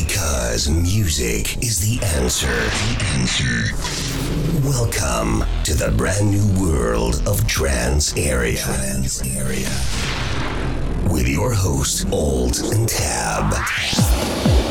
Because music is the answer. The answer. Welcome to the brand new world of Trance Area. Trance Area. With your host, Alt and Tab.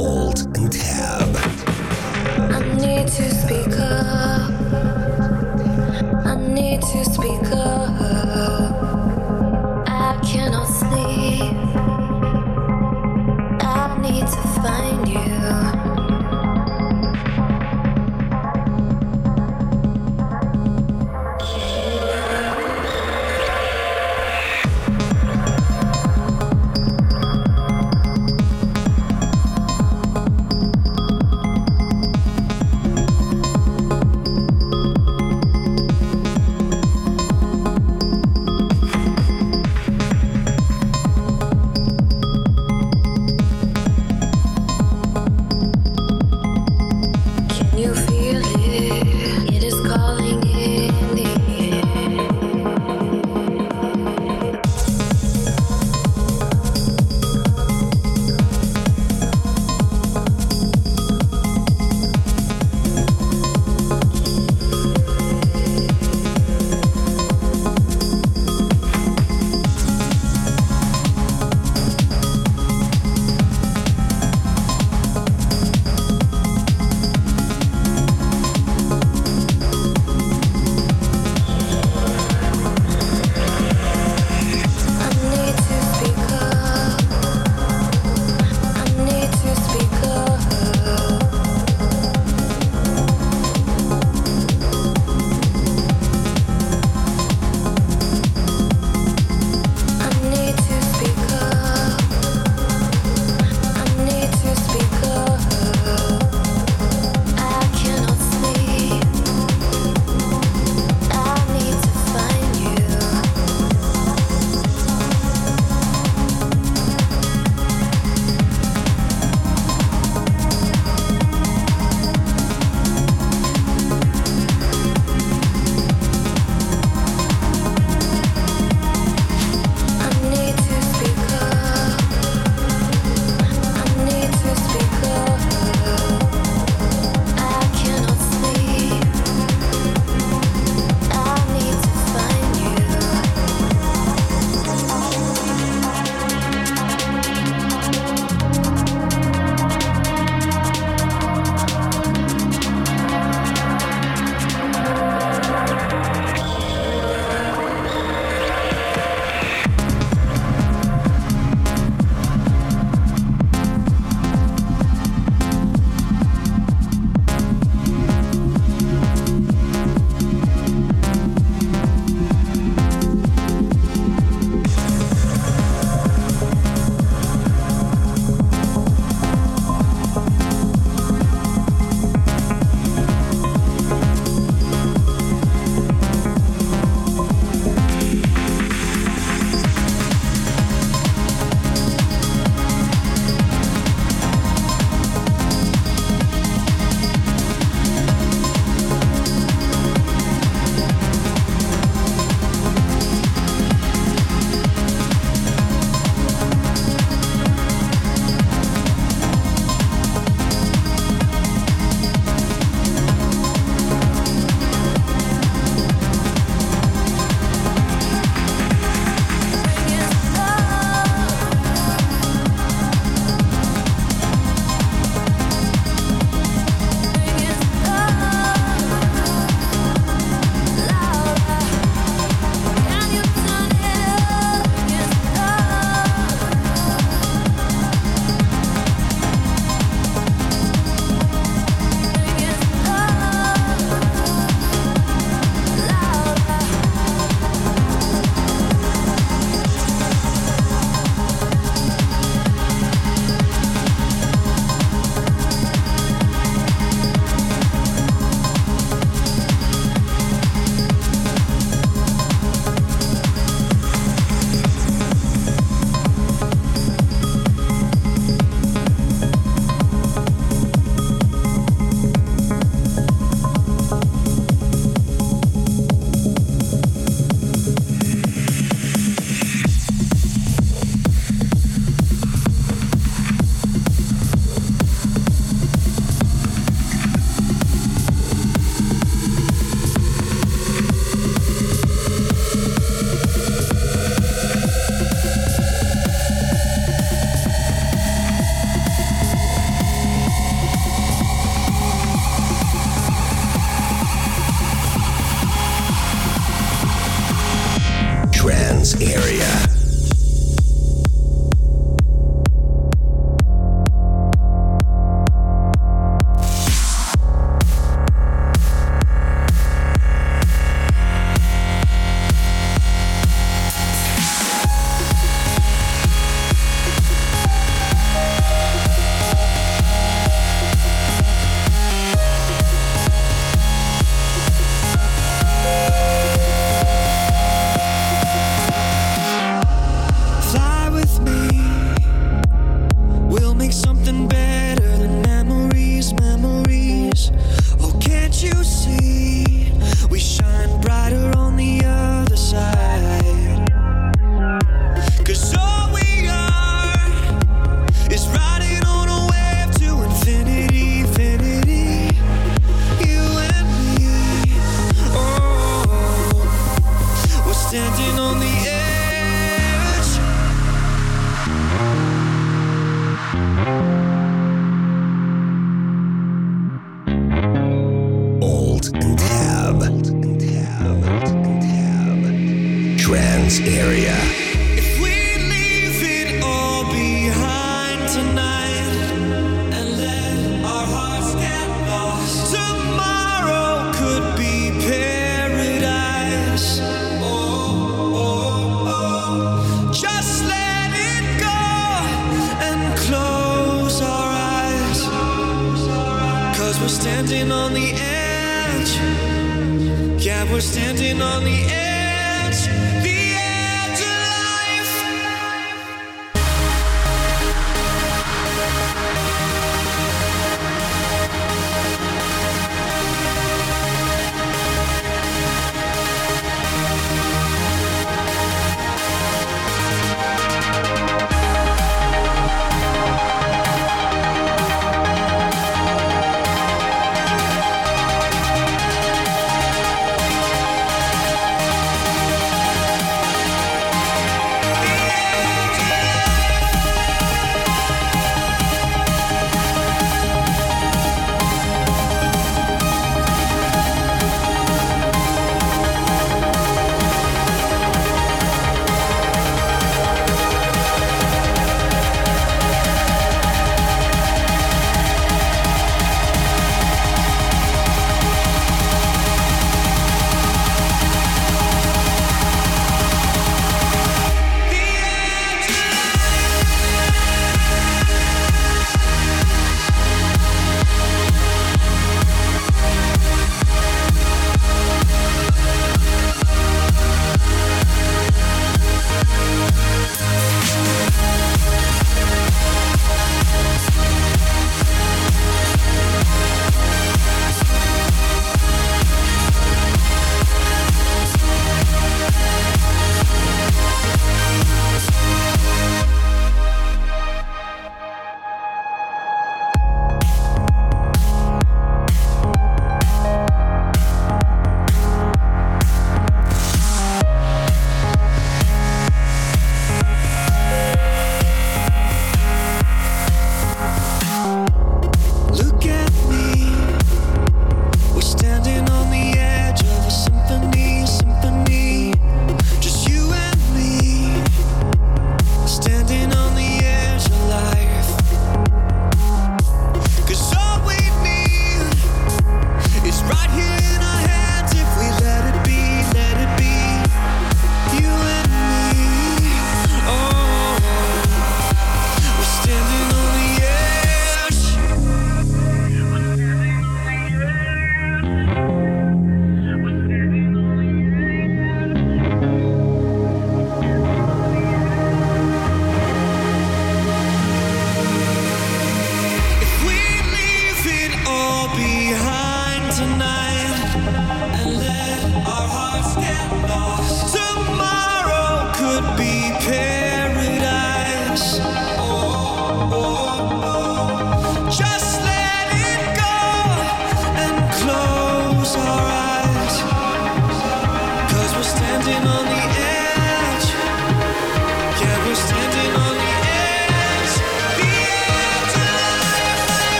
Alt and Tab. I need to speak up. I need to speak up.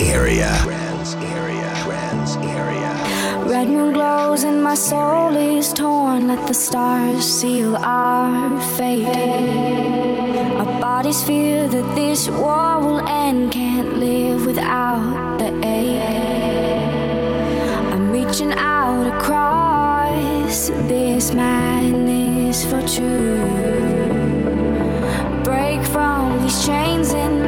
Area. Trance Area. Trance Area. Red moon glows and my soul is torn. Let the stars seal our fate. Our bodies fear that this war will end. Can't live without the aid. I'm reaching out across this madness for truth. Break from these chains and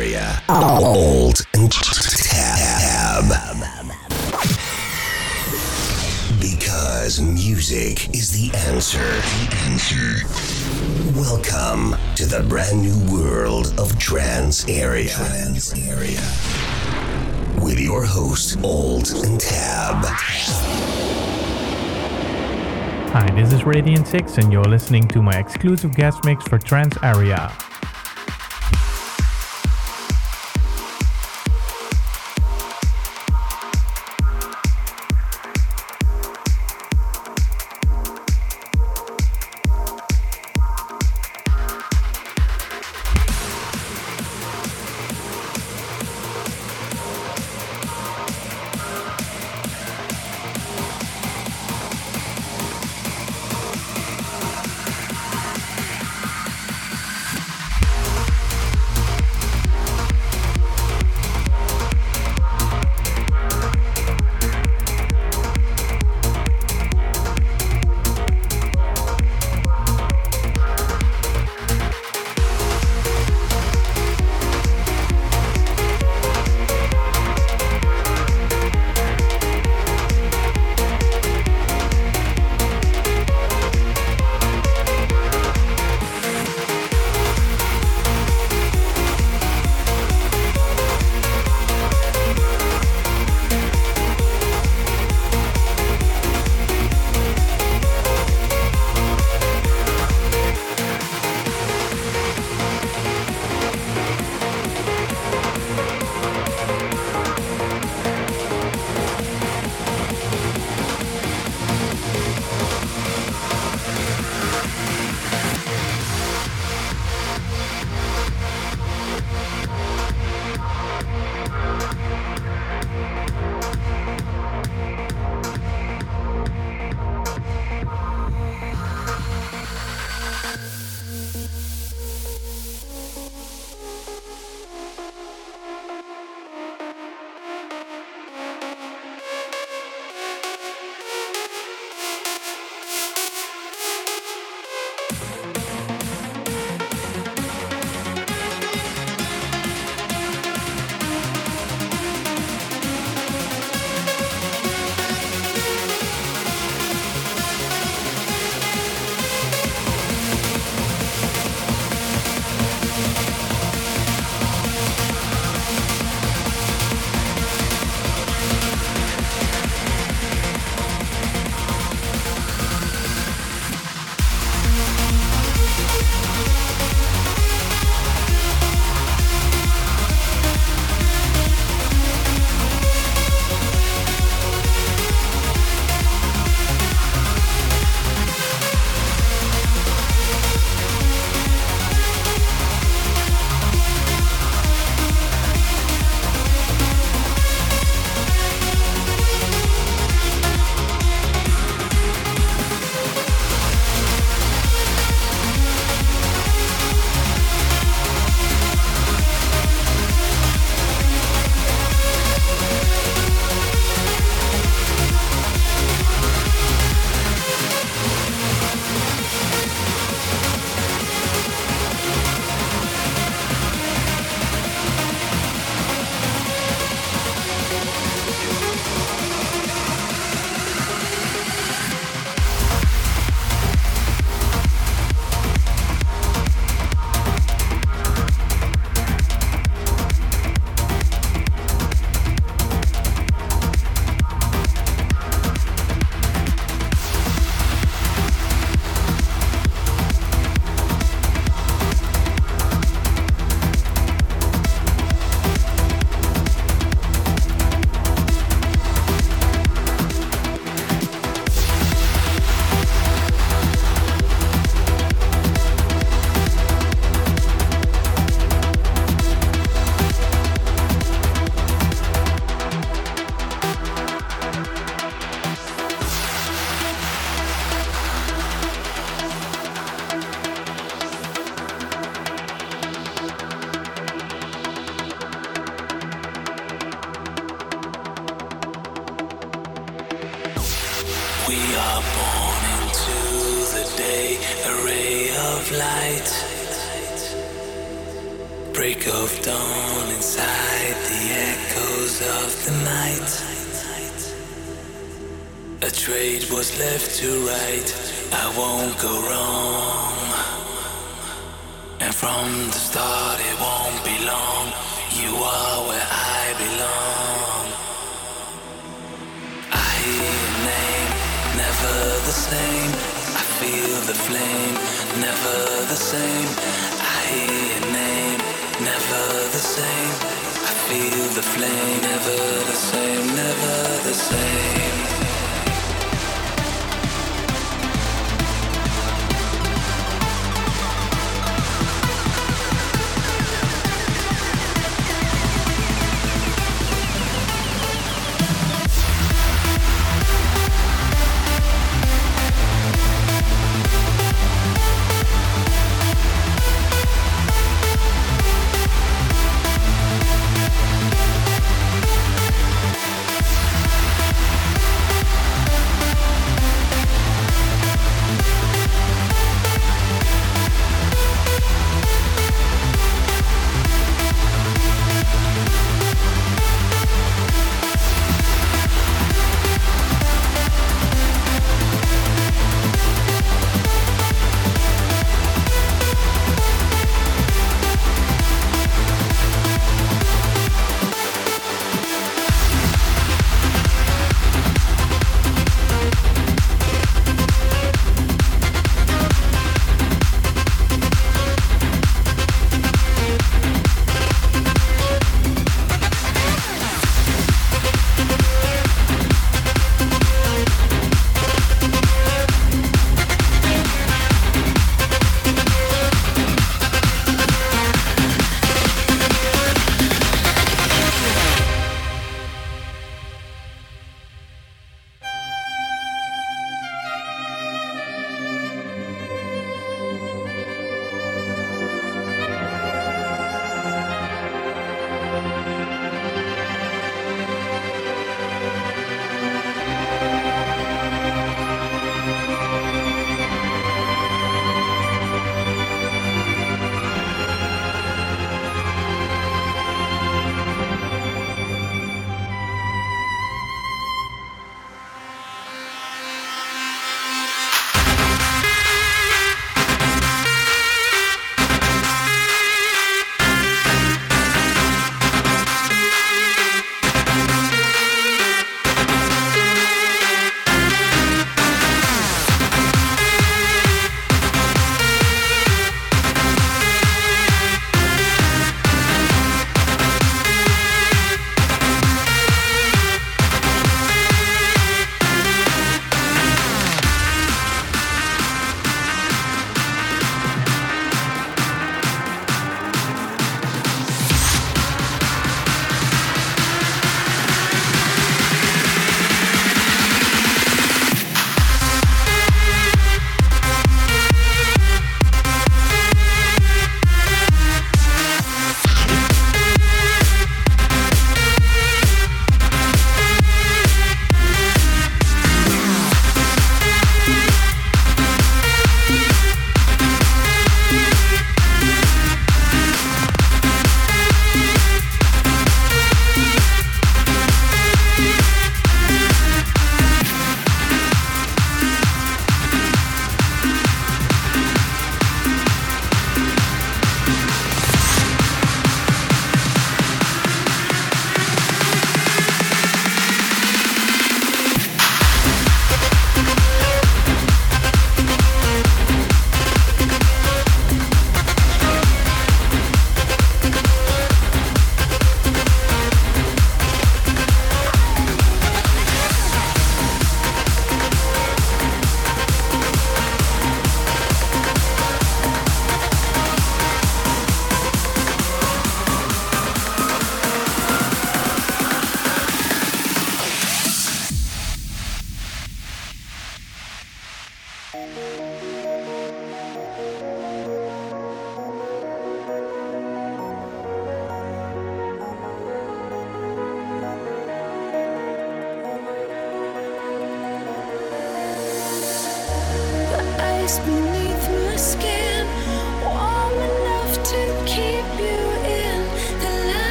area. Alt and tab. Because music is the answer. The answer. Welcome to the brand new world of Trance Area. Trance Area. With your host, Alt and Tab. Hi, this is Radiant 6, and you're listening to my exclusive guest mix for Trance Area.